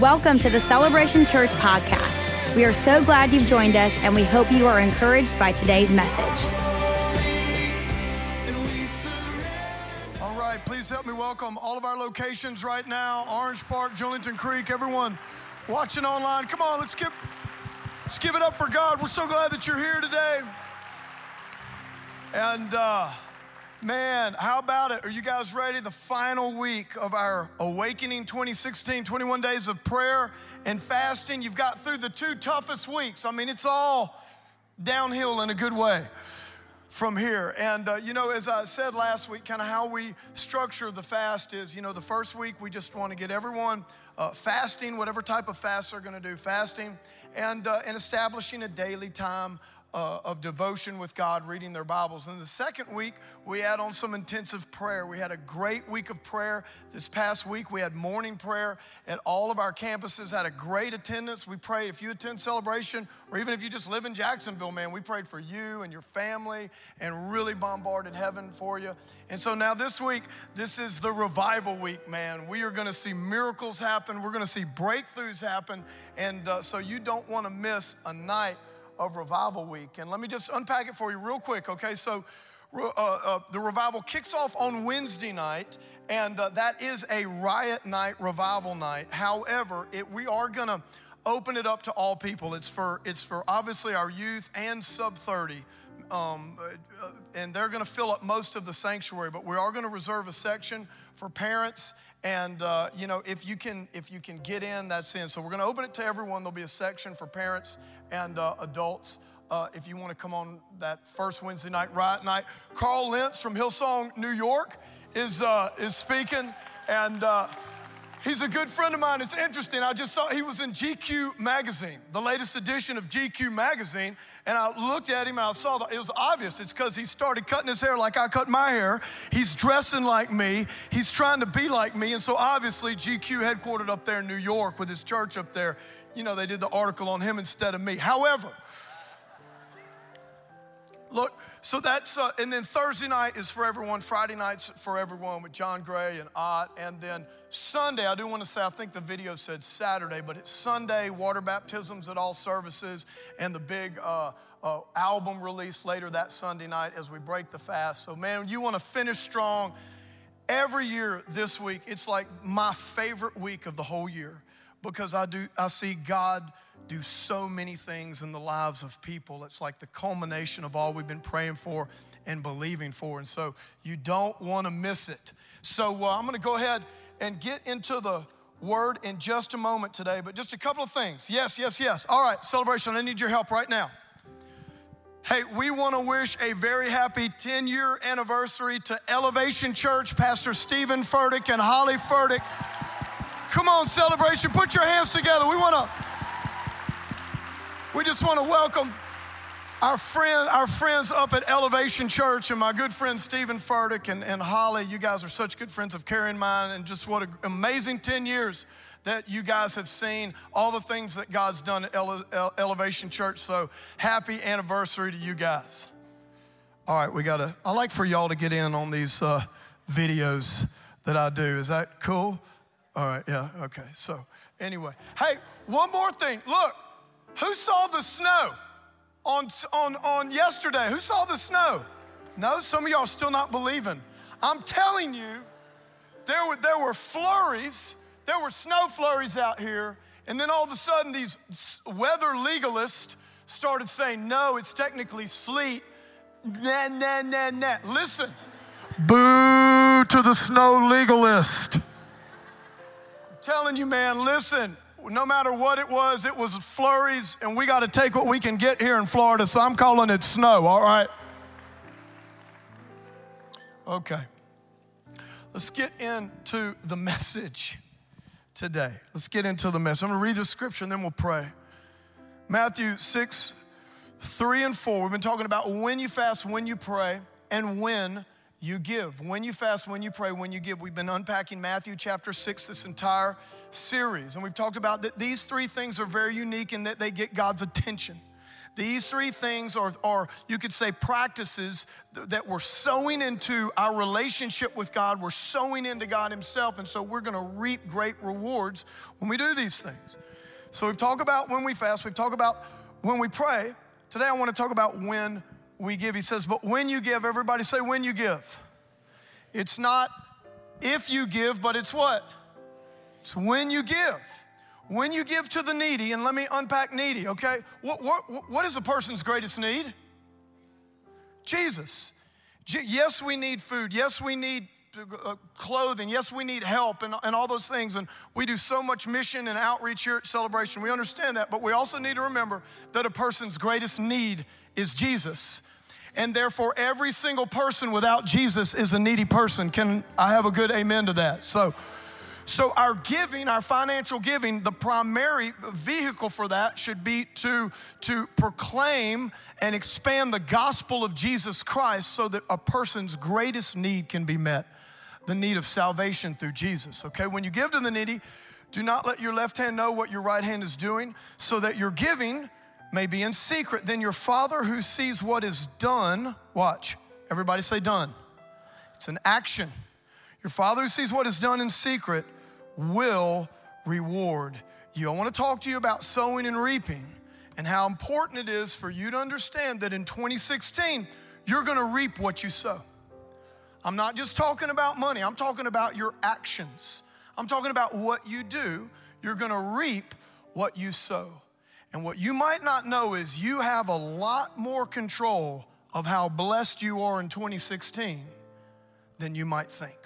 Welcome to the Celebration Church podcast. We are so glad you've joined us, and we hope you are encouraged by today's message. All right, please help me welcome all of our locations right now Orange Park, Julington Creek, everyone watching online. Come on, let's give, let's give it up for God. We're so glad that you're here today. And, uh, Man, how about it? Are you guys ready? The final week of our Awakening 2016, 21 days of prayer and fasting. You've got through the two toughest weeks. I mean, it's all downhill in a good way from here. And, uh, you know, as I said last week, kind of how we structure the fast is, you know, the first week we just want to get everyone uh, fasting, whatever type of fast they're going to do, fasting, and, uh, and establishing a daily time uh, of devotion with God, reading their Bibles. And the second week, we add on some intensive prayer. We had a great week of prayer. This past week, we had morning prayer at all of our campuses, had a great attendance. We prayed, if you attend celebration, or even if you just live in Jacksonville, man, we prayed for you and your family and really bombarded heaven for you. And so now this week, this is the revival week, man. We are gonna see miracles happen, we're gonna see breakthroughs happen. And uh, so you don't wanna miss a night of Revival Week. And let me just unpack it for you real quick, okay? So, uh, uh, the revival kicks off on Wednesday night, and uh, that is a riot night, revival night. However, it, we are gonna open it up to all people. It's for, it's for obviously our youth and sub 30. Um, uh, and they're going to fill up most of the sanctuary, but we are going to reserve a section for parents. And uh, you know, if you can, if you can get in, that's in. So we're going to open it to everyone. There'll be a section for parents and uh, adults. Uh, if you want to come on that first Wednesday night riot night, Carl Lentz from Hillsong, New York, is uh, is speaking, and uh, he's a good friend of mine. It's interesting. I just saw he was in GQ magazine, the latest edition of GQ magazine, and I looked at him and I saw that it was obvious. It's because he started cutting his hair like I cut my hair. He's dressing like me. He's trying to be like me, and so obviously GQ headquartered up there in New York with his church up there you know, they did the article on him instead of me. However, look, so that's, uh, and then Thursday night is for everyone, Friday night's for everyone with John Gray and Ott. And then Sunday, I do want to say, I think the video said Saturday, but it's Sunday, water baptisms at all services, and the big uh, uh, album release later that Sunday night as we break the fast. So, man, you want to finish strong. Every year this week, it's like my favorite week of the whole year because I do I see God do so many things in the lives of people. It's like the culmination of all we've been praying for and believing for. And so you don't want to miss it. So uh, I'm going to go ahead and get into the word in just a moment today, but just a couple of things. Yes, yes, yes. All right, celebration, I need your help right now. Hey, we want to wish a very happy 10 year anniversary to Elevation Church, Pastor Stephen Furtick and Holly Furtick. Come on, celebration. Put your hands together. We want to, we just want to welcome our friend, our friends up at Elevation Church and my good friend Stephen Furtick and, and Holly. You guys are such good friends of Kerri and mine, and just what an amazing 10 years that you guys have seen, all the things that God's done at Ele- Elevation Church. So happy anniversary to you guys. All right, we got to, I like for y'all to get in on these uh, videos that I do. Is that cool? All right, yeah, okay. So, anyway, hey, one more thing. Look, who saw the snow on, on, on yesterday? Who saw the snow? No, some of y'all still not believing. I'm telling you, there were, there were flurries, there were snow flurries out here, and then all of a sudden, these weather legalists started saying, no, it's technically sleet. Nah, nah, nah, nah. Listen, boo to the snow legalist telling you, man, listen, no matter what it was, it was flurries, and we got to take what we can get here in Florida, so I'm calling it snow, all right? Okay. Let's get into the message today. Let's get into the message. I'm going to read the scripture and then we'll pray. Matthew 6, 3 and 4. We've been talking about when you fast, when you pray, and when you give. When you fast, when you pray, when you give. We've been unpacking Matthew chapter 6 this entire series. And we've talked about that these three things are very unique in that they get God's attention. These three things are, are, you could say, practices that we're sowing into our relationship with God. We're sowing into God Himself. And so we're going to reap great rewards when we do these things. So we've talked about when we fast, we've talked about when we pray. Today I want to talk about when we give. He says, but when you give, everybody say when you give. It's not if you give, but it's what? It's when you give. When you give to the needy, and let me unpack needy, okay? What, what, what is a person's greatest need? Jesus. Yes, we need food. Yes, we need uh, clothing. Yes, we need help and, and all those things. And we do so much mission and outreach here at Celebration. We understand that. But we also need to remember that a person's greatest need is Jesus. And therefore, every single person without Jesus is a needy person. Can I have a good amen to that? So, so, our giving, our financial giving, the primary vehicle for that should be to, to proclaim and expand the gospel of Jesus Christ so that a person's greatest need can be met the need of salvation through Jesus. Okay, when you give to the needy, do not let your left hand know what your right hand is doing so that your giving may be in secret. Then your Father who sees what is done, watch, everybody say done. It's an action. Your Father who sees what is done in secret will reward you. I want to talk to you about sowing and reaping and how important it is for you to understand that in 2016, you're going to reap what you sow. I'm not just talking about money, I'm talking about your actions. I'm talking about what you do. You're going to reap what you sow. And what you might not know is you have a lot more control of how blessed you are in 2016 than you might think.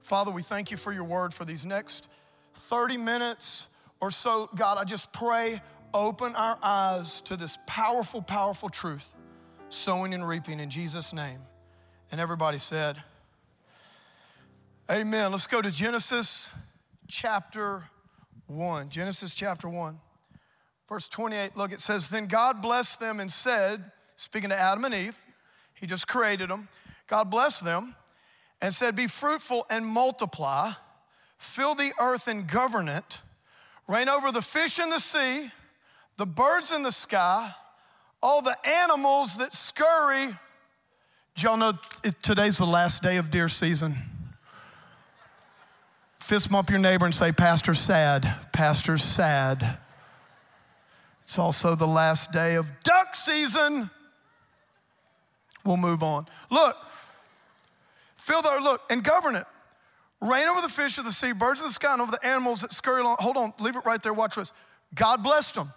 Father, we thank you for your word for these next 30 minutes or so. God, I just pray, open our eyes to this powerful, powerful truth sowing and reaping in Jesus' name. And everybody said, Amen. Let's go to Genesis chapter 1. Genesis chapter 1, verse 28. Look, it says, Then God blessed them and said, speaking to Adam and Eve, He just created them. God blessed them and said, Be fruitful and multiply, fill the earth and govern it, reign over the fish in the sea, the birds in the sky, all the animals that scurry. Do y'all know today's the last day of deer season? Fist bump your neighbor and say, Pastor's sad. Pastor's sad. It's also the last day of duck season. We'll move on. Look, Fill the look and govern it. Reign over the fish of the sea, birds of the sky, and over the animals that scurry along. Hold on, leave it right there. Watch this. God blessed them.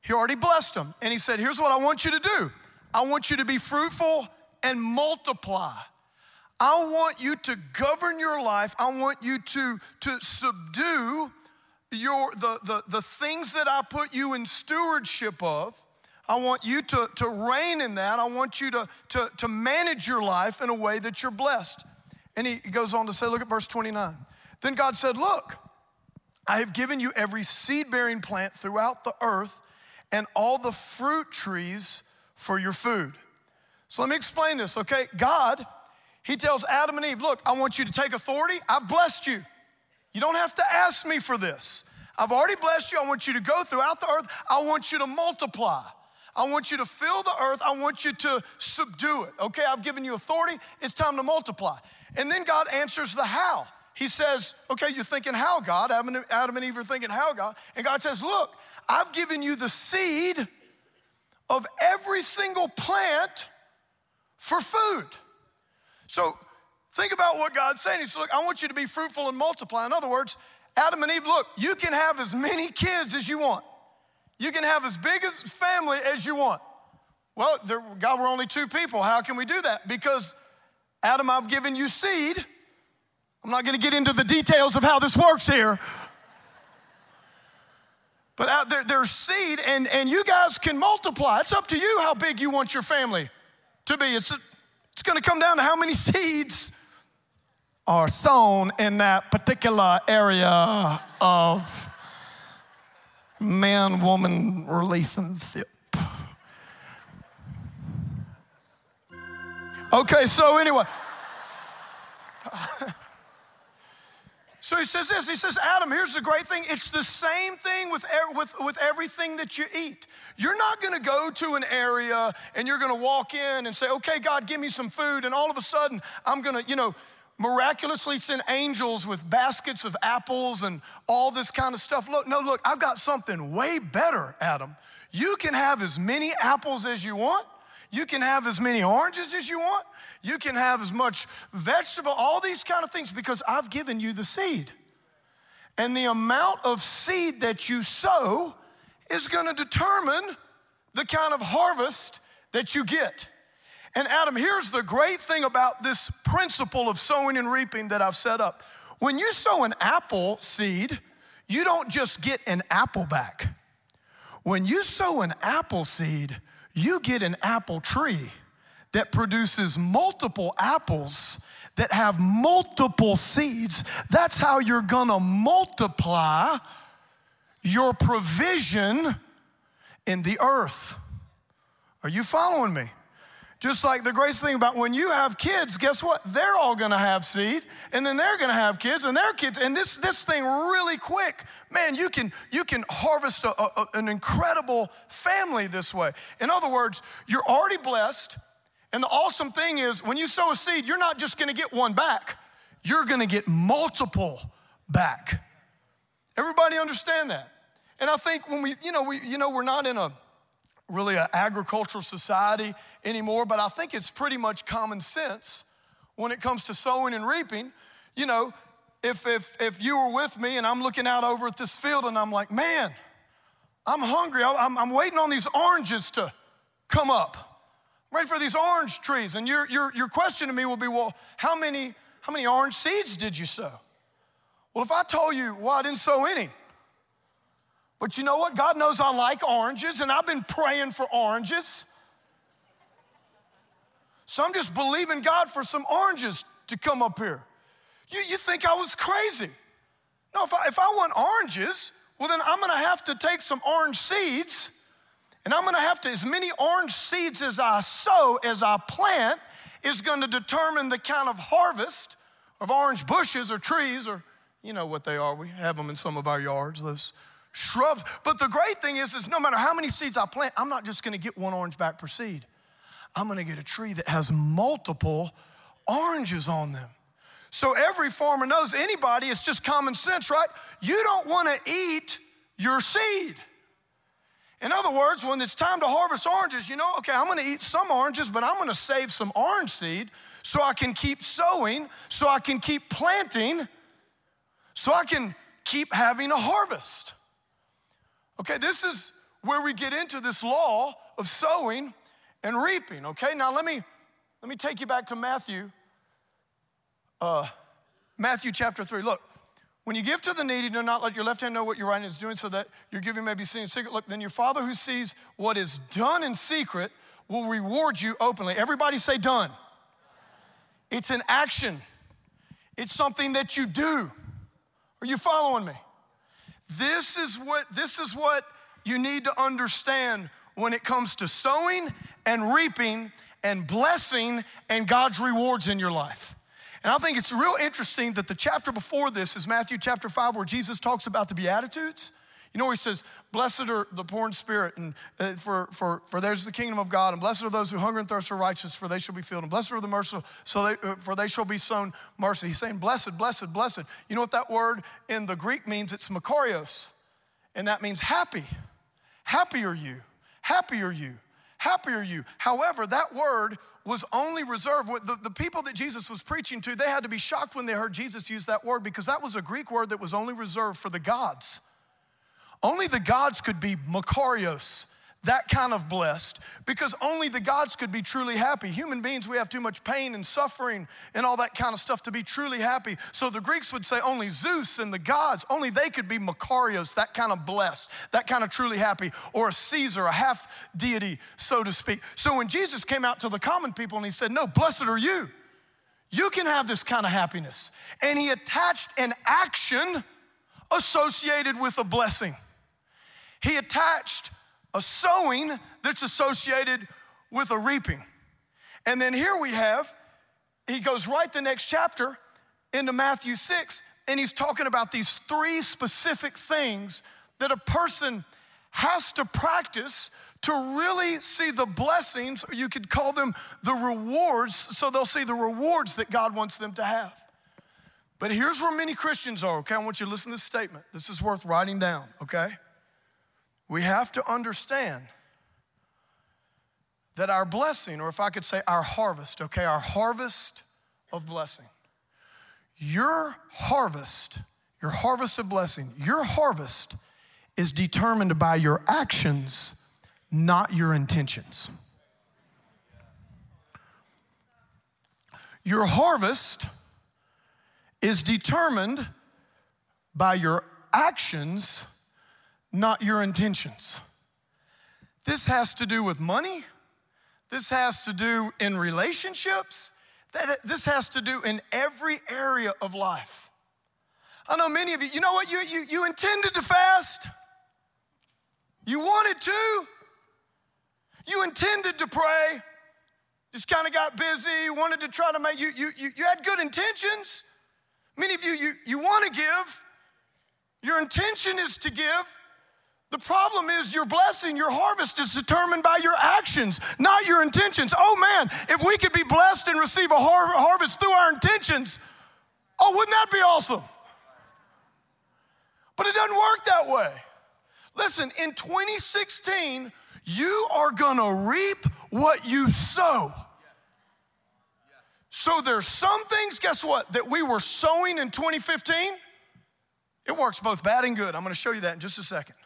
He already blessed them. And He said, Here's what I want you to do I want you to be fruitful and multiply. I want you to govern your life. I want you to, to subdue your, the, the, the things that I put you in stewardship of. I want you to, to reign in that. I want you to, to, to manage your life in a way that you're blessed. And he goes on to say, look at verse 29. Then God said, Look, I have given you every seed bearing plant throughout the earth and all the fruit trees for your food. So let me explain this, okay? God, He tells Adam and Eve, Look, I want you to take authority. I've blessed you. You don't have to ask me for this. I've already blessed you. I want you to go throughout the earth. I want you to multiply. I want you to fill the earth. I want you to subdue it. Okay, I've given you authority. It's time to multiply. And then God answers the how. He says, Okay, you're thinking how, God? Adam and Eve are thinking how, God? And God says, Look, I've given you the seed of every single plant for food. So think about what God's saying. He says, Look, I want you to be fruitful and multiply. In other words, Adam and Eve, look, you can have as many kids as you want. You can have as big a family as you want. Well, there, God, we're only two people. How can we do that? Because Adam, I've given you seed. I'm not going to get into the details of how this works here. But out there, there's seed, and, and you guys can multiply. It's up to you how big you want your family to be. It's, it's going to come down to how many seeds are sown in that particular area of man woman relationship. Okay, so anyway. So he says this. He says, Adam, here's the great thing. It's the same thing with, with, with everything that you eat. You're not going to go to an area and you're going to walk in and say, okay, God, give me some food. And all of a sudden, I'm going to, you know, miraculously send angels with baskets of apples and all this kind of stuff. Look, no, look, I've got something way better, Adam. You can have as many apples as you want. You can have as many oranges as you want. You can have as much vegetable, all these kind of things, because I've given you the seed. And the amount of seed that you sow is gonna determine the kind of harvest that you get. And Adam, here's the great thing about this principle of sowing and reaping that I've set up. When you sow an apple seed, you don't just get an apple back. When you sow an apple seed, you get an apple tree that produces multiple apples that have multiple seeds. That's how you're gonna multiply your provision in the earth. Are you following me? Just like the greatest thing about when you have kids, guess what? They're all gonna have seed, and then they're gonna have kids, and their kids, and this, this thing really quick, man, you can, you can harvest a, a, an incredible family this way. In other words, you're already blessed, and the awesome thing is when you sow a seed, you're not just gonna get one back, you're gonna get multiple back. Everybody understand that? And I think when we, you know, we, you know, we're not in a really an agricultural society anymore, but I think it's pretty much common sense when it comes to sowing and reaping. You know, if, if, if you were with me and I'm looking out over at this field and I'm like, man, I'm hungry. I'm, I'm waiting on these oranges to come up. I'm ready for these orange trees. And your, your, your question to me will be, well, how many, how many orange seeds did you sow? Well, if I told you, well, I didn't sow any, but you know what? God knows I like oranges, and I've been praying for oranges. So I'm just believing God for some oranges to come up here. You, you think I was crazy? No, if I, if I want oranges, well, then I'm gonna have to take some orange seeds, and I'm gonna have to, as many orange seeds as I sow, as I plant, is gonna determine the kind of harvest of orange bushes or trees, or you know what they are. We have them in some of our yards, those shrubs. But the great thing is, is no matter how many seeds I plant, I'm not just gonna get one orange back per seed. I'm gonna get a tree that has multiple oranges on them. So every farmer knows, anybody, it's just common sense, right? You don't wanna eat your seed. In other words, when it's time to harvest oranges, you know, okay, I'm gonna eat some oranges, but I'm gonna save some orange seed so I can keep sowing, so I can keep planting, so I can keep having a harvest. Okay, this is where we get into this law of sowing and reaping. Okay, now let me let me take you back to Matthew, uh, Matthew chapter three. Look, when you give to the needy, do not let your left hand know what your right hand is doing, so that your giving may be seen in secret. Look, then your Father who sees what is done in secret will reward you openly. Everybody say done. It's an action. It's something that you do. Are you following me? This is what this is what you need to understand when it comes to sowing and reaping and blessing and God's rewards in your life. And I think it's real interesting that the chapter before this is Matthew chapter 5 where Jesus talks about the beatitudes. You know, he says, Blessed are the poor in spirit, and uh, for, for, for there's the kingdom of God, and blessed are those who hunger and thirst for righteousness, for they shall be filled, and blessed are the merciful, so they, uh, for they shall be sown mercy. He's saying, Blessed, blessed, blessed. You know what that word in the Greek means? It's makarios, and that means happy. Happy are you, happy are you, happy are you. However, that word was only reserved the, the people that Jesus was preaching to, they had to be shocked when they heard Jesus use that word because that was a Greek word that was only reserved for the gods. Only the gods could be Makarios, that kind of blessed, because only the gods could be truly happy. Human beings, we have too much pain and suffering and all that kind of stuff to be truly happy. So the Greeks would say only Zeus and the gods, only they could be Makarios, that kind of blessed, that kind of truly happy, or a Caesar, a half deity, so to speak. So when Jesus came out to the common people and he said, No, blessed are you. You can have this kind of happiness. And he attached an action associated with a blessing he attached a sowing that's associated with a reaping. And then here we have, he goes right the next chapter into Matthew 6, and he's talking about these three specific things that a person has to practice to really see the blessings, or you could call them the rewards, so they'll see the rewards that God wants them to have. But here's where many Christians are, okay? I want you to listen to this statement. This is worth writing down, okay? We have to understand that our blessing, or if I could say our harvest, okay, our harvest of blessing, your harvest, your harvest of blessing, your harvest is determined by your actions, not your intentions. Your harvest is determined by your actions, not your intentions. This has to do with money. This has to do in relationships. That this has to do in every area of life. I know many of you, you know what? You, you, you intended to fast. You wanted to. You intended to pray. Just kind of got busy, wanted to try to make you, you, you, you had good intentions. Many of you, you, you want to give. Your intention is to give. The problem is your blessing, your harvest is determined by your actions, not your intentions. Oh man, if we could be blessed and receive a har- harvest through our intentions, oh, wouldn't that be awesome? But it doesn't work that way. Listen, in 2016, you are gonna reap what you sow. So there's some things, guess what, that we were sowing in 2015. It works both bad and good. I'm gonna show you that in just a second.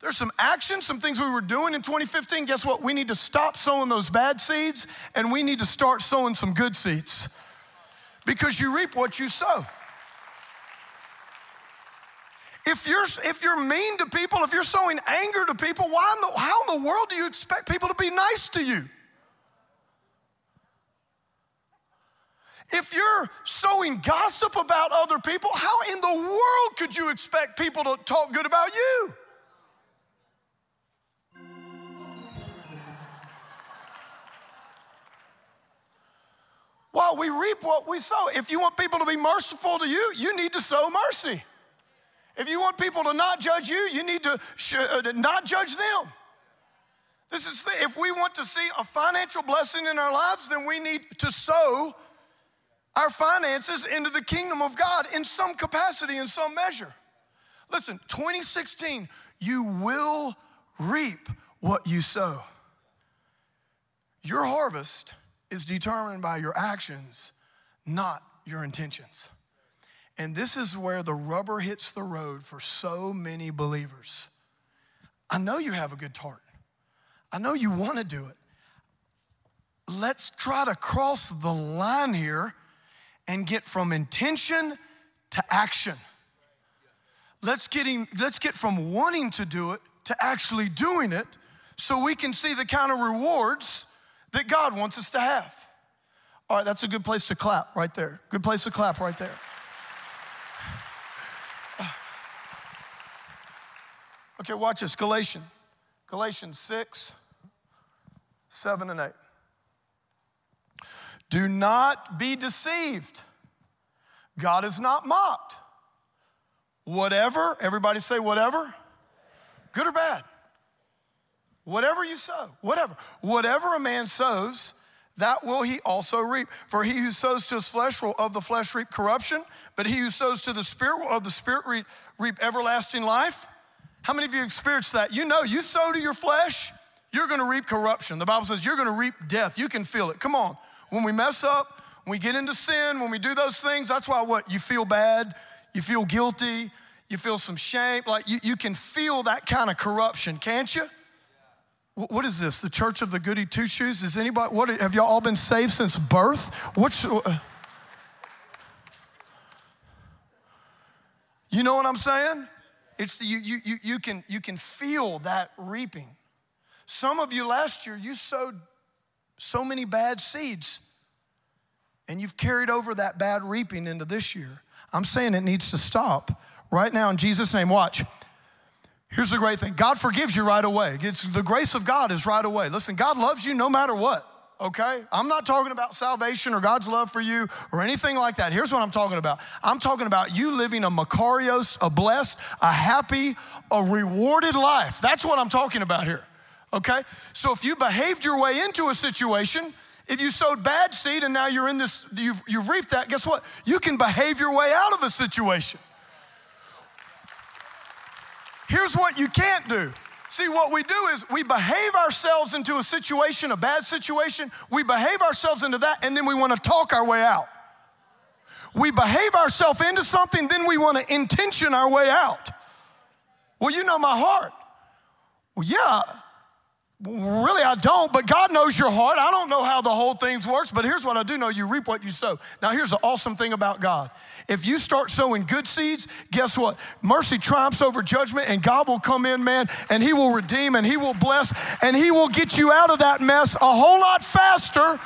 There's some action, some things we were doing in 2015. Guess what? We need to stop sowing those bad seeds and we need to start sowing some good seeds because you reap what you sow. If you're, if you're mean to people, if you're sowing anger to people, why in the, how in the world do you expect people to be nice to you? If you're sowing gossip about other people, how in the world could you expect people to talk good about you? We reap what we sow. If you want people to be merciful to you, you need to sow mercy. If you want people to not judge you, you need to sh- uh, not judge them. This is the, if we want to see a financial blessing in our lives, then we need to sow our finances into the kingdom of God in some capacity, in some measure. Listen, 2016, you will reap what you sow. Your harvest is determined by your actions, not your intentions. And this is where the rubber hits the road for so many believers. I know you have a good heart, I know you want to do it. Let's try to cross the line here and get from intention to action. Let's, getting, let's get from wanting to do it to actually doing it so we can see the kind of rewards that God wants us to have. All right, that's a good place to clap right there. Good place to clap right there. Okay, watch this Galatians. Galatians 6, 7, and 8. Do not be deceived. God is not mocked. Whatever, everybody say whatever, good or bad. Whatever you sow, whatever. Whatever a man sows, that will he also reap. For he who sows to his flesh will of the flesh reap corruption, but he who sows to the spirit will of the spirit reap, reap everlasting life. How many of you experienced that? You know, you sow to your flesh, you're gonna reap corruption. The Bible says you're gonna reap death. You can feel it. Come on. When we mess up, when we get into sin, when we do those things, that's why what? You feel bad, you feel guilty, you feel some shame. Like you, you can feel that kind of corruption, can't you? What is this? The Church of the Goody Two Shoes? Is anybody, what, have y'all all been saved since birth? What's, you know what I'm saying? It's you, you, you, you, can, you can feel that reaping. Some of you last year, you sowed so many bad seeds and you've carried over that bad reaping into this year. I'm saying it needs to stop right now in Jesus' name. Watch. Here's the great thing God forgives you right away. It's, the grace of God is right away. Listen, God loves you no matter what. okay? I'm not talking about salvation or God's love for you or anything like that. Here's what I'm talking about I'm talking about you living a Makarios, a blessed, a happy, a rewarded life. That's what I'm talking about here, okay? So if you behaved your way into a situation, if you sowed bad seed and now you're in this, you've, you've reaped that, guess what? You can behave your way out of a situation. Here's what you can't do. See, what we do is we behave ourselves into a situation, a bad situation, we behave ourselves into that, and then we want to talk our way out. We behave ourselves into something, then we want to intention our way out. Well, you know my heart. Well, yeah, Really, I don't, but God knows your heart. I don't know how the whole thing works, but here's what I do know you reap what you sow. Now, here's the awesome thing about God. If you start sowing good seeds, guess what? Mercy triumphs over judgment, and God will come in, man, and He will redeem, and He will bless, and He will get you out of that mess a whole lot faster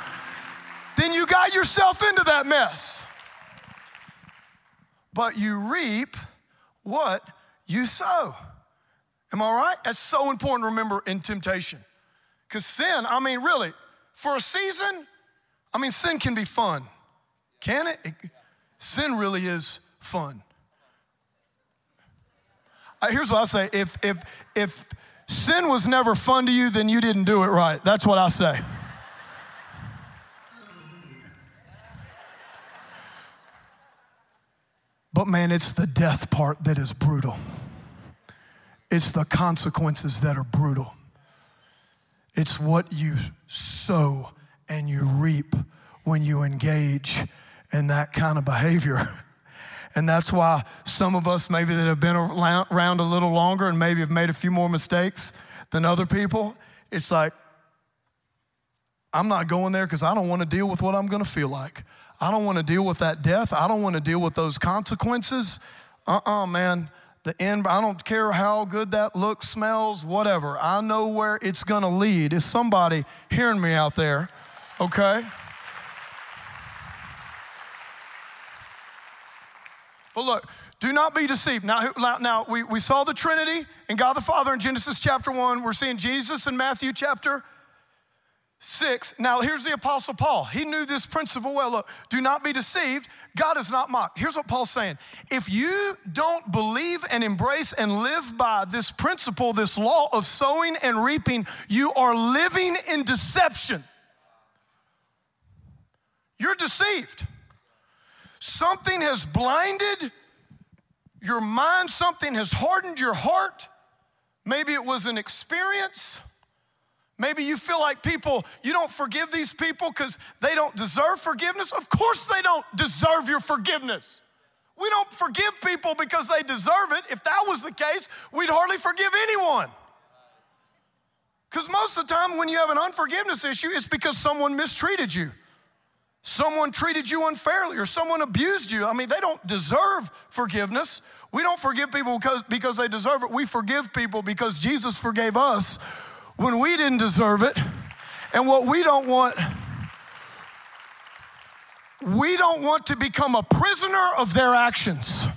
than you got yourself into that mess. But you reap what you sow. Am I right? That's so important to remember in temptation. Because sin, I mean, really, for a season, I mean, sin can be fun. Can it? it sin really is fun. Uh, here's what I say if, if, if sin was never fun to you, then you didn't do it right. That's what I say. But man, it's the death part that is brutal. It's the consequences that are brutal. It's what you sow and you reap when you engage in that kind of behavior. And that's why some of us, maybe that have been around a little longer and maybe have made a few more mistakes than other people, it's like, I'm not going there because I don't want to deal with what I'm going to feel like. I don't want to deal with that death. I don't want to deal with those consequences. Uh uh-uh, uh man the end, I don't care how good that looks, smells, whatever. I know where it's gonna lead. Is somebody hearing me out there? Okay? But look, do not be deceived. Now, now we, we saw the Trinity and God the Father in Genesis chapter 1. We're seeing Jesus in Matthew chapter 6. Now, here's the Apostle Paul. He knew this principle well. Look, do not be deceived. God is not mocked. Here's what Paul's saying if you don't believe and embrace and live by this principle, this law of sowing and reaping, you are living in deception. You're deceived. Something has blinded your mind, something has hardened your heart. Maybe it was an experience. Maybe you feel like people, you don't forgive these people because they don't deserve forgiveness. Of course, they don't deserve your forgiveness. We don't forgive people because they deserve it. If that was the case, we'd hardly forgive anyone. Because most of the time, when you have an unforgiveness issue, it's because someone mistreated you, someone treated you unfairly, or someone abused you. I mean, they don't deserve forgiveness. We don't forgive people because, because they deserve it. We forgive people because Jesus forgave us when we didn't deserve it. And what we don't want, we don't want to become a prisoner of their actions.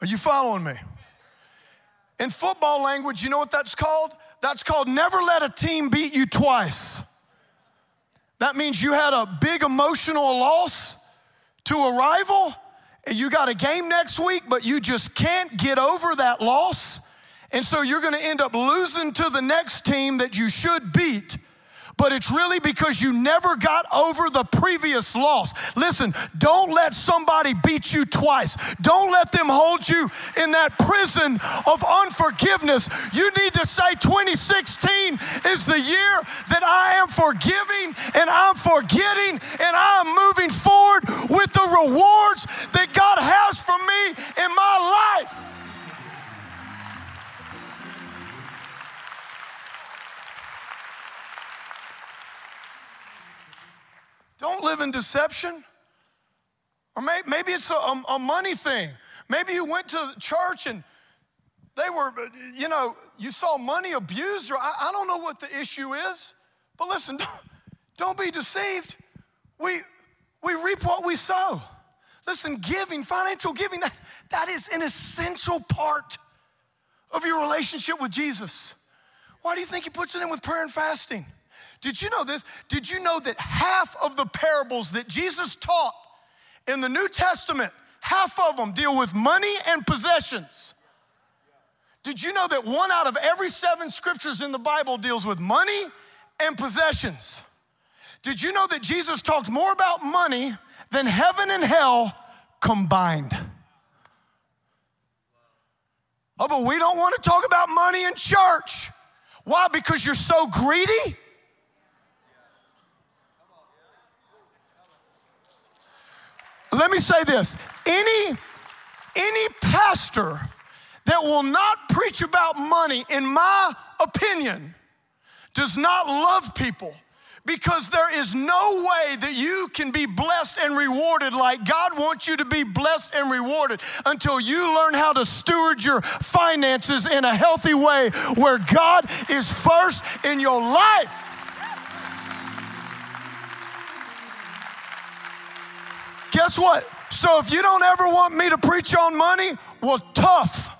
Are you following me? In football language, you know what that's called? That's called never let a team beat you twice. That means you had a big emotional loss to a rival, and you got a game next week, but you just can't get over that loss. And so you're going to end up losing to the next team that you should beat but it's really because you never got over the previous loss. Listen, don't let somebody beat you twice. Don't let them hold you in that prison of unforgiveness. You need to say 2016 is the year that I am forgiving and I'm forgetting and I'm moving forward with the rewards that God has for me in my life. Don't live in deception. Or maybe it's a, a money thing. Maybe you went to church and they were, you know, you saw money abused, or I, I don't know what the issue is. But listen, don't, don't be deceived. We, we reap what we sow. Listen, giving, financial giving, that, that is an essential part of your relationship with Jesus. Why do you think he puts it in with prayer and fasting? Did you know this? Did you know that half of the parables that Jesus taught in the New Testament, half of them deal with money and possessions? Did you know that one out of every seven scriptures in the Bible deals with money and possessions? Did you know that Jesus talked more about money than heaven and hell combined? Oh, but we don't want to talk about money in church. Why? Because you're so greedy? Let me say this any, any pastor that will not preach about money, in my opinion, does not love people because there is no way that you can be blessed and rewarded like God wants you to be blessed and rewarded until you learn how to steward your finances in a healthy way where God is first in your life. Guess what? So if you don't ever want me to preach on money, well, tough.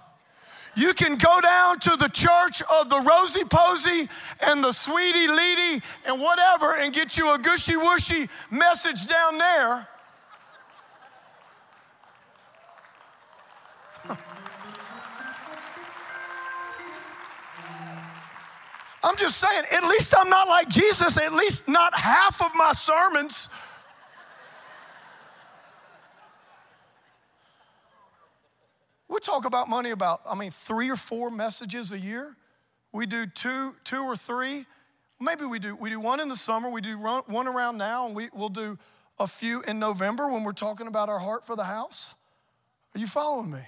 You can go down to the church of the Rosy Posy and the Sweetie Leedy and whatever and get you a gushy wushy message down there. I'm just saying, at least I'm not like Jesus, at least not half of my sermons We talk about money about, I mean, three or four messages a year. We do two, two or three. Maybe we do, we do one in the summer, we do one around now, and we, we'll do a few in November when we're talking about our heart for the house. Are you following me?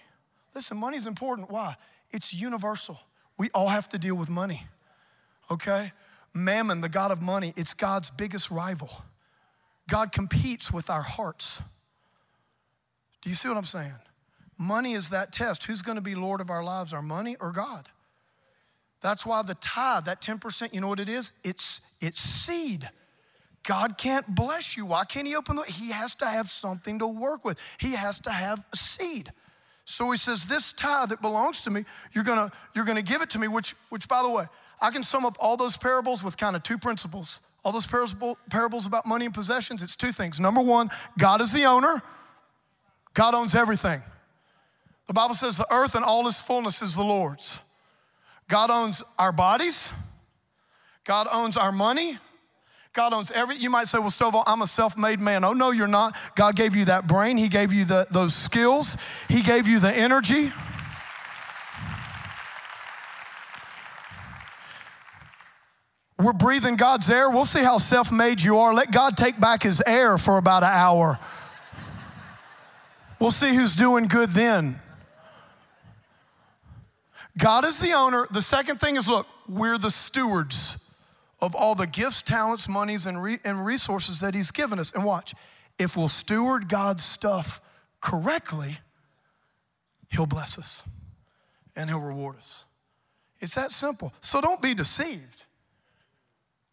Listen, money's important. Why? It's universal. We all have to deal with money, okay? Mammon, the God of money, it's God's biggest rival. God competes with our hearts. Do you see what I'm saying? Money is that test. Who's going to be Lord of our lives, our money or God? That's why the tithe, that 10%, you know what it is? It's, it's seed. God can't bless you. Why can't He open the? He has to have something to work with. He has to have a seed. So He says, "This tithe that belongs to me, you're gonna you're gonna give it to me." Which which, by the way, I can sum up all those parables with kind of two principles. All those parable, parables about money and possessions. It's two things. Number one, God is the owner. God owns everything. The Bible says the earth and all its fullness is the Lord's. God owns our bodies. God owns our money. God owns every. You might say, "Well, Stovall, I'm a self-made man." Oh no, you're not. God gave you that brain. He gave you the, those skills. He gave you the energy. We're breathing God's air. We'll see how self-made you are. Let God take back His air for about an hour. We'll see who's doing good then. God is the owner. The second thing is look, we're the stewards of all the gifts, talents, monies, and, re- and resources that He's given us. And watch, if we'll steward God's stuff correctly, He'll bless us and He'll reward us. It's that simple. So don't be deceived.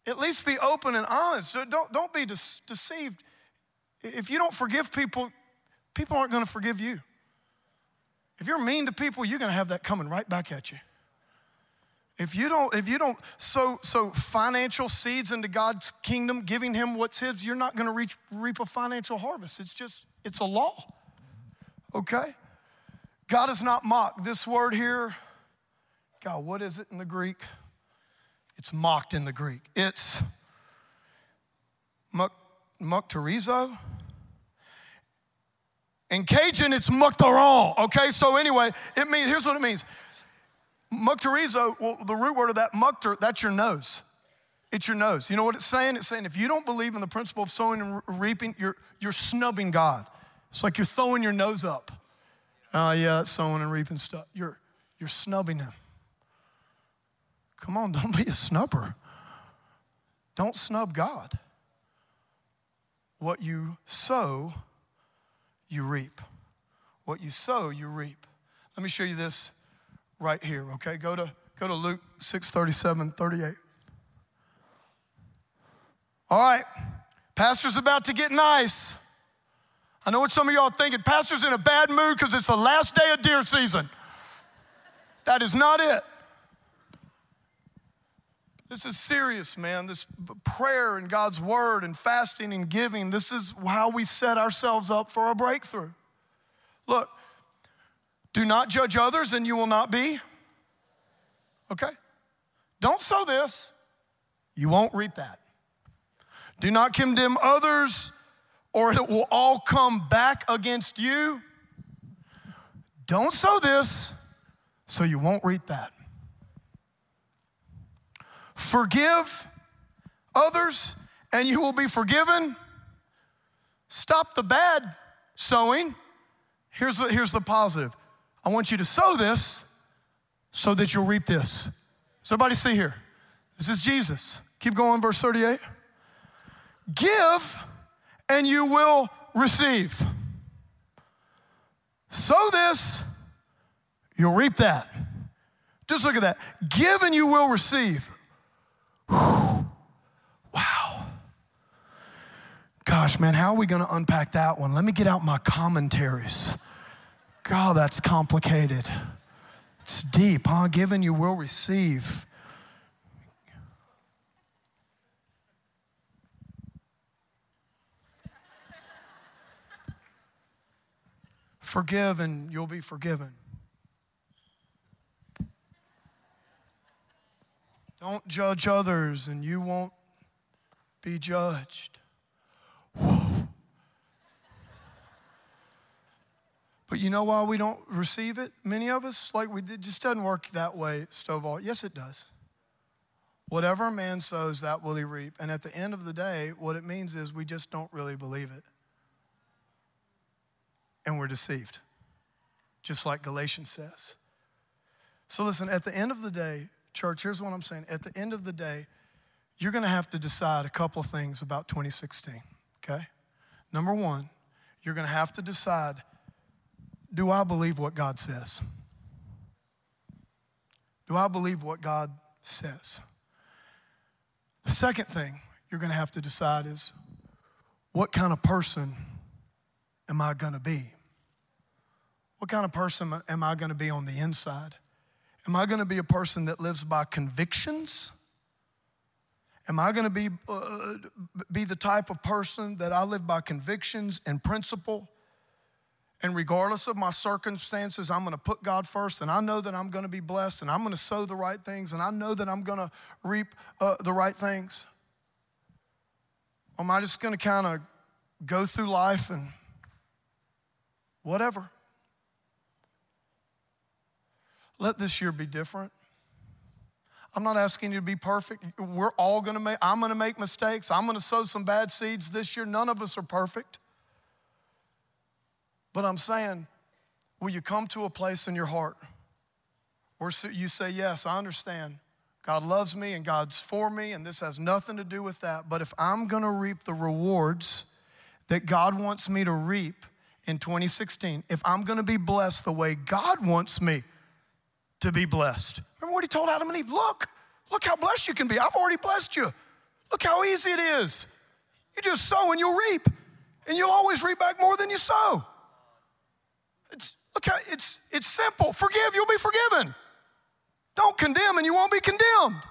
At least be open and honest. Don't, don't be de- deceived. If you don't forgive people, people aren't going to forgive you. If you're mean to people, you're going to have that coming right back at you. If you don't, if you don't sow, sow financial seeds into God's kingdom, giving him what's his, you're not going to reach, reap a financial harvest. It's just, it's a law. Okay? God is not mocked. This word here, God, what is it in the Greek? It's mocked in the Greek. It's muck, mukterizo. In Cajun, it's muktaron, okay? So anyway, it means, here's what it means. Mukterizo, well, the root word of that mukter, that's your nose. It's your nose. You know what it's saying? It's saying if you don't believe in the principle of sowing and reaping, you're, you're snubbing God. It's like you're throwing your nose up. Oh, uh, yeah, sowing and reaping stuff. You're, you're snubbing Him. Come on, don't be a snubber. Don't snub God. What you sow, you reap. What you sow, you reap. Let me show you this right here, okay? Go to, go to Luke 6 37, 38. All right, Pastor's about to get nice. I know what some of y'all are thinking. Pastor's in a bad mood because it's the last day of deer season. That is not it. This is serious, man. This prayer and God's word and fasting and giving, this is how we set ourselves up for a breakthrough. Look, do not judge others and you will not be. Okay? Don't sow this, you won't reap that. Do not condemn others or it will all come back against you. Don't sow this so you won't reap that. Forgive others and you will be forgiven. Stop the bad sowing. Here's here's the positive I want you to sow this so that you'll reap this. Everybody see here? This is Jesus. Keep going, verse 38. Give and you will receive. Sow this, you'll reap that. Just look at that. Give and you will receive. Whew. Wow. Gosh, man, how are we going to unpack that one? Let me get out my commentaries. God, that's complicated. It's deep, huh? Given you will receive. Forgive and you'll be forgiven. Don't judge others and you won't be judged. Whoa. But you know why we don't receive it? Many of us, like we did, just doesn't work that way, Stovall. Yes, it does. Whatever a man sows, that will he reap. And at the end of the day, what it means is we just don't really believe it and we're deceived, just like Galatians says. So, listen, at the end of the day, church, here's what I'm saying. At the end of the day, you're gonna have to decide a couple of things about 2016, okay? Number one, you're gonna have to decide do I believe what God says? Do I believe what God says? The second thing you're gonna have to decide is what kind of person am I going to be? What kind of person am I going to be on the inside? Am I going to be a person that lives by convictions? Am I going to be, uh, be the type of person that I live by convictions and principle? And regardless of my circumstances, I'm going to put God first, and I know that I'm going to be blessed, and I'm going to sow the right things, and I know that I'm going to reap uh, the right things. Or am I just going to kind of go through life and whatever. Let this year be different. I'm not asking you to be perfect. We're all gonna make, I'm gonna make mistakes. I'm gonna sow some bad seeds this year. None of us are perfect. But I'm saying, will you come to a place in your heart where you say, Yes, I understand. God loves me and God's for me, and this has nothing to do with that. But if I'm gonna reap the rewards that God wants me to reap, in 2016 if I'm gonna be blessed the way God wants me to be blessed. Remember what he told Adam and Eve? Look, look how blessed you can be. I've already blessed you. Look how easy it is. You just sow and you'll reap, and you'll always reap back more than you sow. It's, look how it's, it's simple. Forgive, you'll be forgiven. Don't condemn, and you won't be condemned.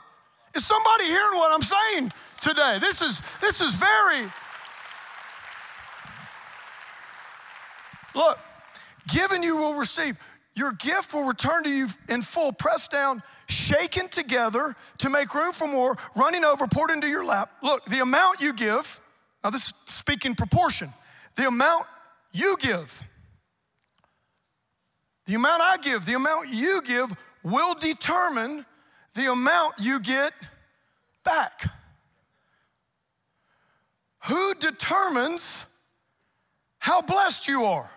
Is somebody hearing what I'm saying today? This is, this is very, Look, given you will receive. Your gift will return to you in full, pressed down, shaken together to make room for more, running over, poured into your lap. Look, the amount you give, now this is speaking proportion, the amount you give, the amount I give, the amount you give will determine the amount you get back. Who determines how blessed you are?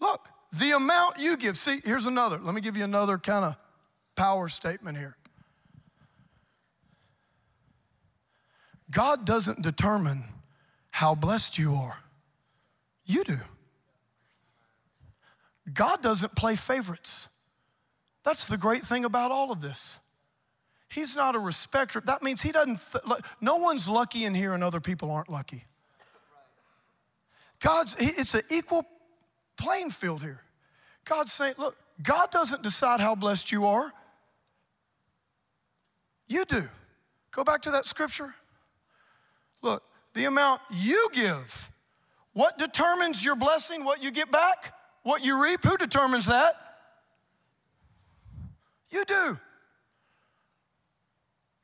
Look, the amount you give. See, here's another. Let me give you another kind of power statement here. God doesn't determine how blessed you are, you do. God doesn't play favorites. That's the great thing about all of this. He's not a respecter. That means he doesn't, th- no one's lucky in here and other people aren't lucky. God's, it's an equal playing field here. God's saying, look, God doesn't decide how blessed you are. you do. Go back to that scripture. Look, the amount you give. What determines your blessing? What you get back? What you reap? Who determines that? You do.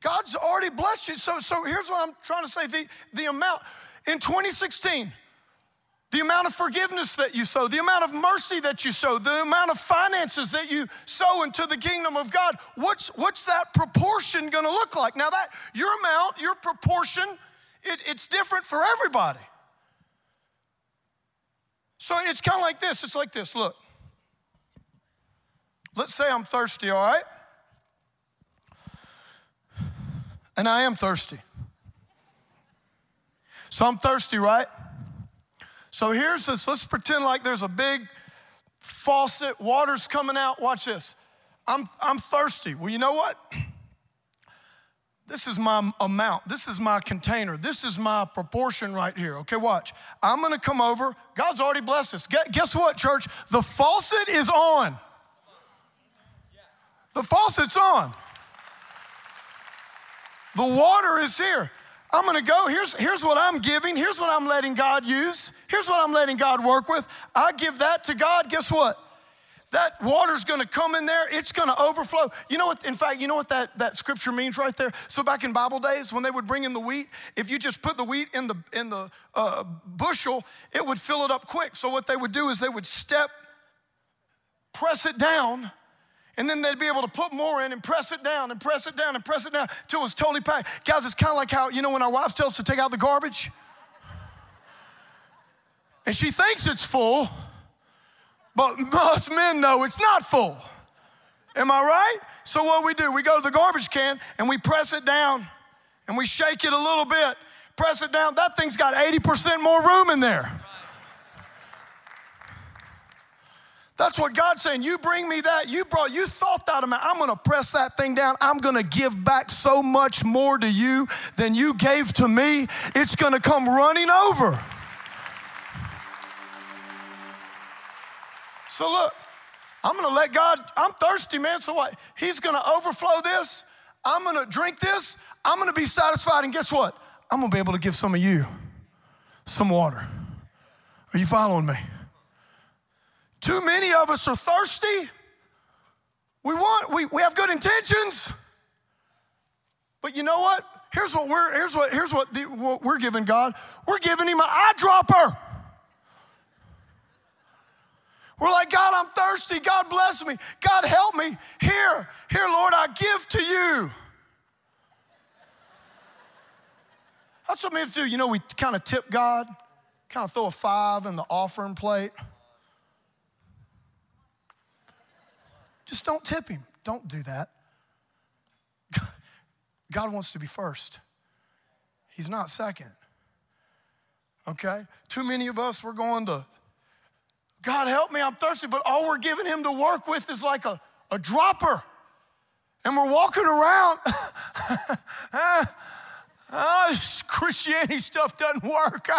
God's already blessed you. So, so here's what I'm trying to say the, the amount in 2016, the amount of forgiveness that you sow, the amount of mercy that you sow, the amount of finances that you sow into the kingdom of God, what's, what's that proportion gonna look like? Now, that your amount, your proportion, it, it's different for everybody. So it's kind of like this it's like this look. Let's say I'm thirsty, all right? And I am thirsty. So I'm thirsty, right? So here's this. Let's pretend like there's a big faucet, water's coming out. Watch this. I'm, I'm thirsty. Well, you know what? This is my amount. This is my container. This is my proportion right here. Okay, watch. I'm gonna come over. God's already blessed us. Guess what, church? The faucet is on. The faucet's on. The water is here. I'm gonna go. Here's, here's what I'm giving. Here's what I'm letting God use. Here's what I'm letting God work with. I give that to God. Guess what? that water's gonna come in there, it's gonna overflow. You know what, in fact, you know what that, that scripture means right there? So back in Bible days, when they would bring in the wheat, if you just put the wheat in the, in the uh, bushel, it would fill it up quick. So what they would do is they would step, press it down, and then they'd be able to put more in and press it down and press it down and press it down till it was totally packed. Guys, it's kind of like how, you know, when our wives tell us to take out the garbage, and she thinks it's full, but most men know it's not full. Am I right? So what we do, we go to the garbage can and we press it down and we shake it a little bit, press it down. That thing's got 80% more room in there. That's what God's saying. You bring me that. You brought, you thought that amount. I'm gonna press that thing down. I'm gonna give back so much more to you than you gave to me. It's gonna come running over. So look, I'm gonna let God, I'm thirsty, man. So what? He's gonna overflow this. I'm gonna drink this. I'm gonna be satisfied. And guess what? I'm gonna be able to give some of you some water. Are you following me? Too many of us are thirsty. We want, we, we have good intentions. But you know what? Here's what we're, here's what, here's what, the, what we're giving God. We're giving him an eyedropper. We're like, God, I'm thirsty. God bless me. God help me. Here, here, Lord, I give to you. That's what we do. You know, we kind of tip God, kind of throw a five in the offering plate. Just don't tip him. Don't do that. God wants to be first, He's not second. Okay? Too many of us, we're going to God help me, I'm thirsty, but all we're giving him to work with is like a, a dropper. And we're walking around. oh, this Christianity stuff doesn't work.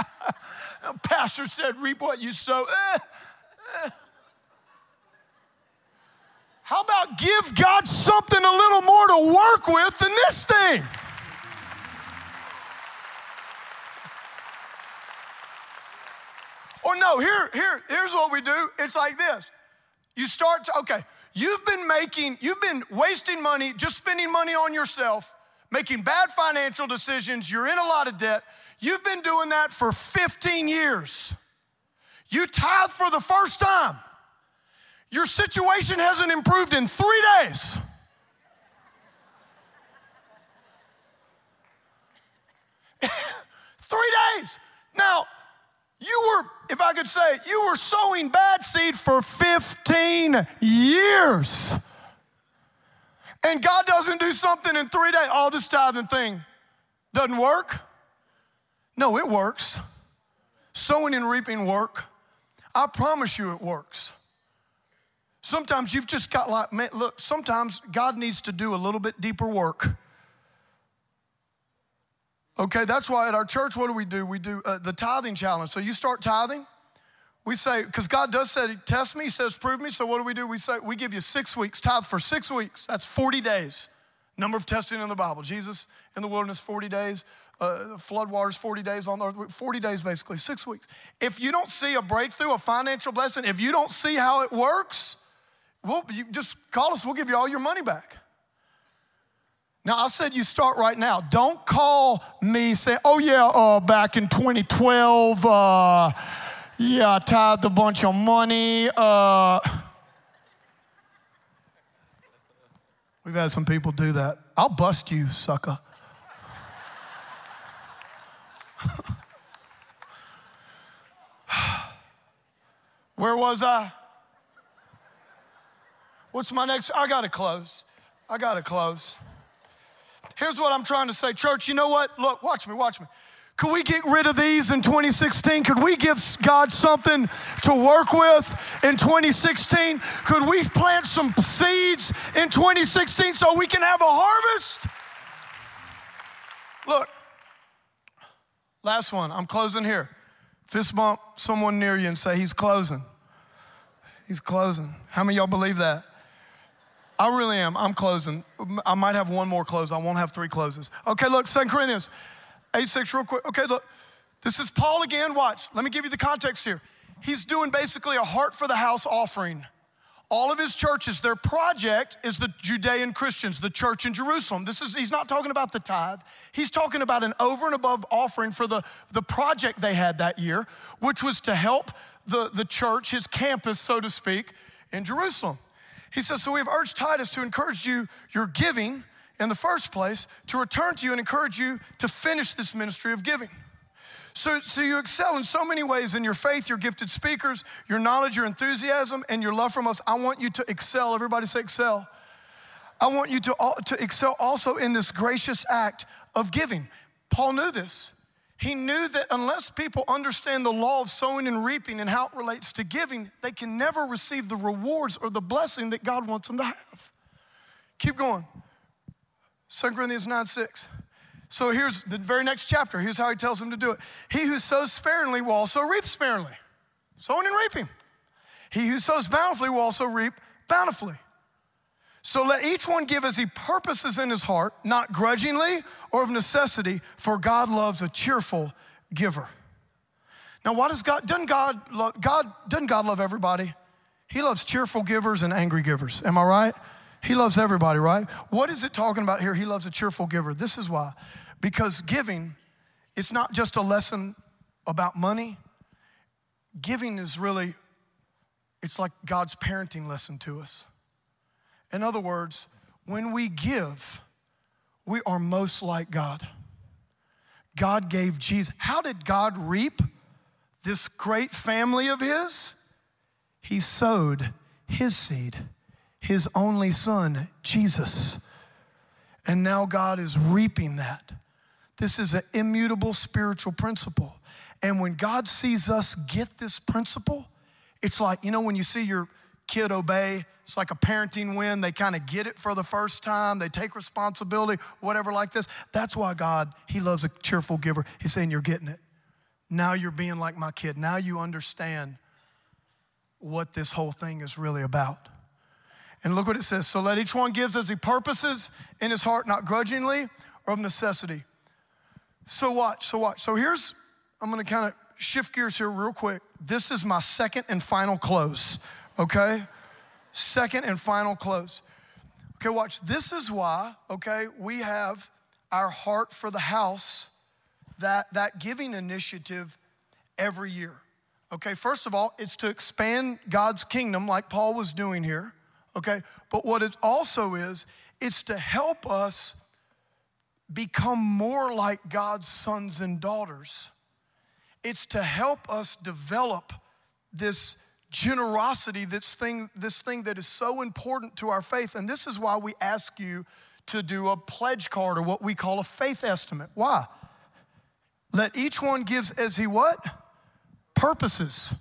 Pastor said, reap what you sow. How about give God something a little more to work with than this thing? Or no, here, here, here's what we do. It's like this. You start to, okay, you've been making, you've been wasting money, just spending money on yourself, making bad financial decisions, you're in a lot of debt. You've been doing that for 15 years. You tithe for the first time. Your situation hasn't improved in three days. three days. Now, you were, if I could say, you were sowing bad seed for 15 years. And God doesn't do something in three days. All oh, this tithing thing doesn't work. No, it works. Sowing and reaping work. I promise you it works. Sometimes you've just got like, man, look, sometimes God needs to do a little bit deeper work Okay, that's why at our church, what do we do? We do uh, the tithing challenge. So you start tithing. We say, because God does say, test me, He says, prove me. So what do we do? We say, we give you six weeks, tithe for six weeks. That's 40 days. Number of testing in the Bible. Jesus in the wilderness, 40 days. Uh, flood waters, 40 days on the earth, 40 days basically, six weeks. If you don't see a breakthrough, a financial blessing, if you don't see how it works, well, you just call us, we'll give you all your money back. Now, I said you start right now. Don't call me saying, oh, yeah, uh, back in 2012, uh, yeah, I tithed a bunch of money. Uh, We've had some people do that. I'll bust you, sucker. Where was I? What's my next? I gotta close. I gotta close. Here's what I'm trying to say, church. You know what? Look, watch me, watch me. Could we get rid of these in 2016? Could we give God something to work with in 2016? Could we plant some seeds in 2016 so we can have a harvest? Look, last one. I'm closing here. Fist bump someone near you and say, He's closing. He's closing. How many y'all believe that? I really am. I'm closing. I might have one more close. I won't have three closes. Okay, look, Second Corinthians 8 6, real quick. Okay, look. This is Paul again. Watch. Let me give you the context here. He's doing basically a heart for the house offering. All of his churches, their project is the Judean Christians, the church in Jerusalem. This is, he's not talking about the tithe. He's talking about an over and above offering for the, the project they had that year, which was to help the, the church, his campus, so to speak, in Jerusalem. He says, So we have urged Titus to encourage you, your giving in the first place to return to you and encourage you to finish this ministry of giving. So, so you excel in so many ways in your faith, your gifted speakers, your knowledge, your enthusiasm, and your love from us. I want you to excel. Everybody say excel. I want you to, to excel also in this gracious act of giving. Paul knew this. He knew that unless people understand the law of sowing and reaping and how it relates to giving, they can never receive the rewards or the blessing that God wants them to have. Keep going. 2 Corinthians 9 6. So here's the very next chapter. Here's how he tells them to do it. He who sows sparingly will also reap sparingly. Sowing and reaping. He who sows bountifully will also reap bountifully. So let each one give as he purposes in his heart, not grudgingly or of necessity, for God loves a cheerful giver. Now, why does God, doesn't God love, God, doesn't God love everybody? He loves cheerful givers and angry givers. Am I right? He loves everybody, right? What is it talking about here? He loves a cheerful giver. This is why. Because giving, it's not just a lesson about money. Giving is really, it's like God's parenting lesson to us. In other words, when we give, we are most like God. God gave Jesus. How did God reap this great family of His? He sowed His seed his only son, Jesus. And now God is reaping that. This is an immutable spiritual principle. And when God sees us get this principle, it's like, you know, when you see your kid obey, it's like a parenting win. They kind of get it for the first time, they take responsibility, whatever, like this. That's why God, He loves a cheerful giver. He's saying, You're getting it. Now you're being like my kid. Now you understand what this whole thing is really about. And look what it says. So let each one give as he purposes in his heart, not grudgingly or of necessity. So watch, so watch. So here's, I'm gonna kind of shift gears here real quick. This is my second and final close, okay? Second and final close. Okay, watch. This is why, okay, we have our heart for the house, that, that giving initiative every year. Okay, first of all, it's to expand God's kingdom like Paul was doing here okay? But what it also is, it's to help us become more like God's sons and daughters. It's to help us develop this generosity, this thing, this thing that is so important to our faith. And this is why we ask you to do a pledge card or what we call a faith estimate. Why? Let each one gives as he what? Purposes.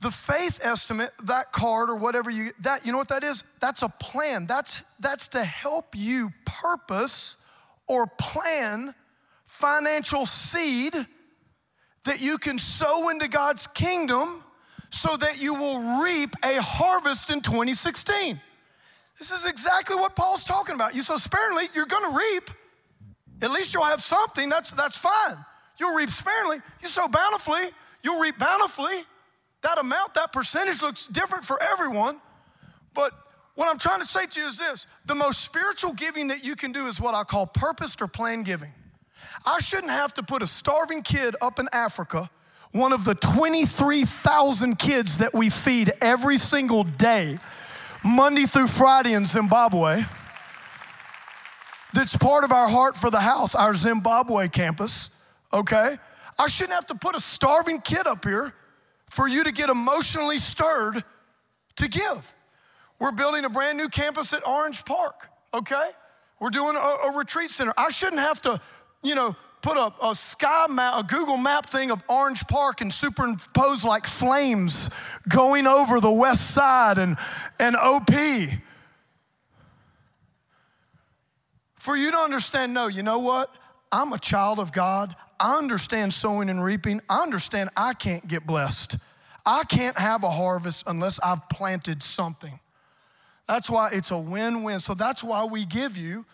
The faith estimate, that card or whatever you that you know what that is? That's a plan. That's that's to help you purpose or plan financial seed that you can sow into God's kingdom so that you will reap a harvest in 2016. This is exactly what Paul's talking about. You sow sparingly, you're to reap. At least you'll have something. That's, that's fine. You'll reap sparingly. You sow bountifully, you'll reap bountifully. That amount, that percentage looks different for everyone. But what I'm trying to say to you is this the most spiritual giving that you can do is what I call purposed or planned giving. I shouldn't have to put a starving kid up in Africa, one of the 23,000 kids that we feed every single day, Monday through Friday in Zimbabwe. That's part of our heart for the house, our Zimbabwe campus, okay? I shouldn't have to put a starving kid up here for you to get emotionally stirred to give. We're building a brand new campus at Orange Park, okay? We're doing a, a retreat center. I shouldn't have to, you know, put a, a sky map, a Google map thing of Orange Park and superimpose like flames going over the west side and, and OP. For you to understand, no, you know what? I'm a child of God. I understand sowing and reaping. I understand I can't get blessed. I can't have a harvest unless I've planted something. That's why it's a win win. So that's why we give you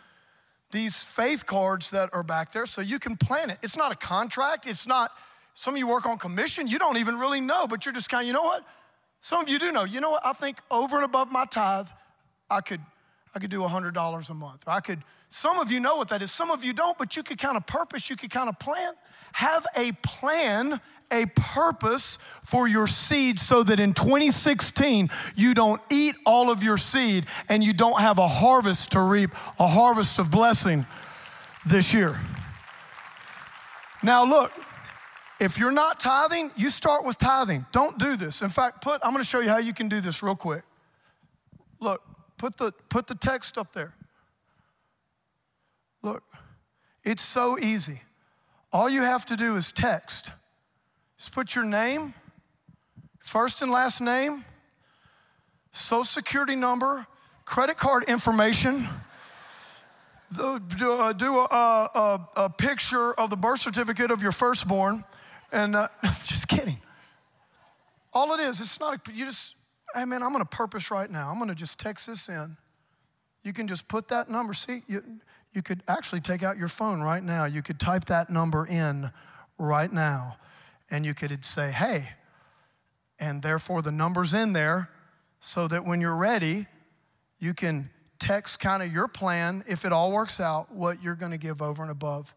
these faith cards that are back there so you can plan it. It's not a contract. It's not, some of you work on commission. You don't even really know, but you're just kind of, you know what? Some of you do know. You know what? I think over and above my tithe, I could, I could do $100 a month. I could, some of you know what that is. Some of you don't, but you could kind of purpose, you could kind of plan. Have a plan a purpose for your seed so that in 2016 you don't eat all of your seed and you don't have a harvest to reap, a harvest of blessing this year. Now, look, if you're not tithing, you start with tithing. Don't do this. In fact, put, I'm gonna show you how you can do this real quick. Look, put the, put the text up there. Look, it's so easy. All you have to do is text just put your name, first and last name, social security number, credit card information. Do, uh, do a, a, a, picture of the birth certificate of your firstborn, and uh, just kidding. All it is, it's not, you just, hey man, I'm gonna purpose right now. I'm gonna just text this in. You can just put that number. See, you, you could actually take out your phone right now. You could type that number in right now and you could say, hey, and therefore the number's in there so that when you're ready, you can text kind of your plan, if it all works out, what you're going to give over and above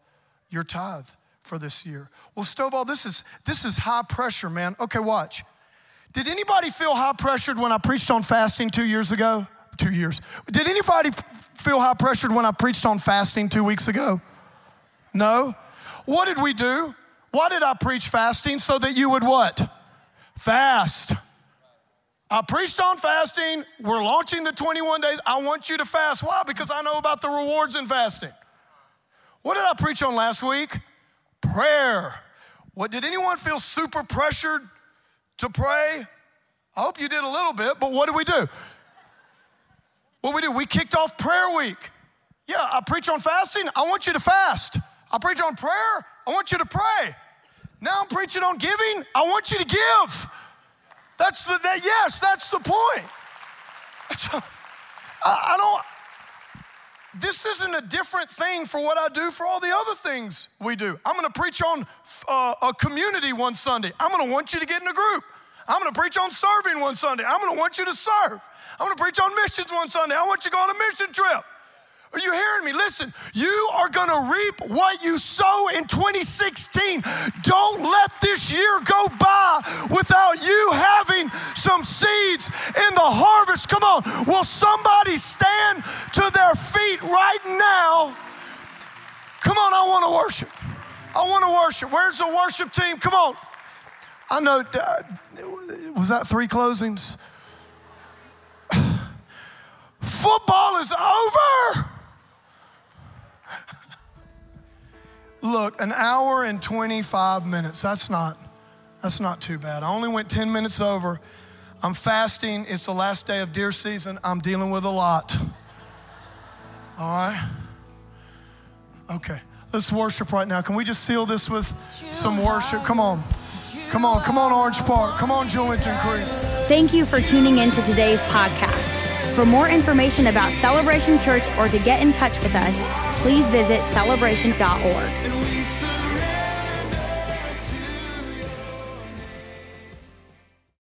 your tithe for this year. Well, Stovall, this is this is high pressure, man. Okay, watch. Did anybody feel high pressured when I preached on fasting two years ago? Two years. Did anybody feel high pressured when I preached on fasting two weeks ago? No? What did we do? Why did I preach fasting? So that you would what? Fast. I preached on fasting. We're launching the 21 days. I want you to fast. Why? Because I know about the rewards in fasting. What did I preach on last week? Prayer. What did anyone feel super pressured to pray? I hope you did a little bit, but what did we do? What we do? We kicked off prayer week. Yeah, I preach on fasting. I want you to fast. I preach on prayer. I want you to pray. Now I'm preaching on giving. I want you to give. That's the, that, yes, that's the point. I, I don't, this isn't a different thing for what I do for all the other things we do. I'm gonna preach on uh, a community one Sunday. I'm gonna want you to get in a group. I'm gonna preach on serving one Sunday. I'm gonna want you to serve. I'm gonna preach on missions one Sunday. I want you to go on a mission trip. Are you hearing me? Listen, you are gonna reap what you sow in 2016. Don't let this year go by without you having some seeds in the harvest. Come on, will somebody stand to their feet right now? Come on, I wanna worship. I wanna worship. Where's the worship team? Come on. I know, uh, was that three closings? Football is over. Look, an hour and 25 minutes. That's not that's not too bad. I only went 10 minutes over. I'm fasting. It's the last day of deer season. I'm dealing with a lot. All right? Okay. Let's worship right now. Can we just seal this with some worship? Come on. Come on. Come on, Orange Park. Come on, Julington Creek. Thank you for tuning in to today's podcast. For more information about Celebration Church or to get in touch with us, please visit celebration.org.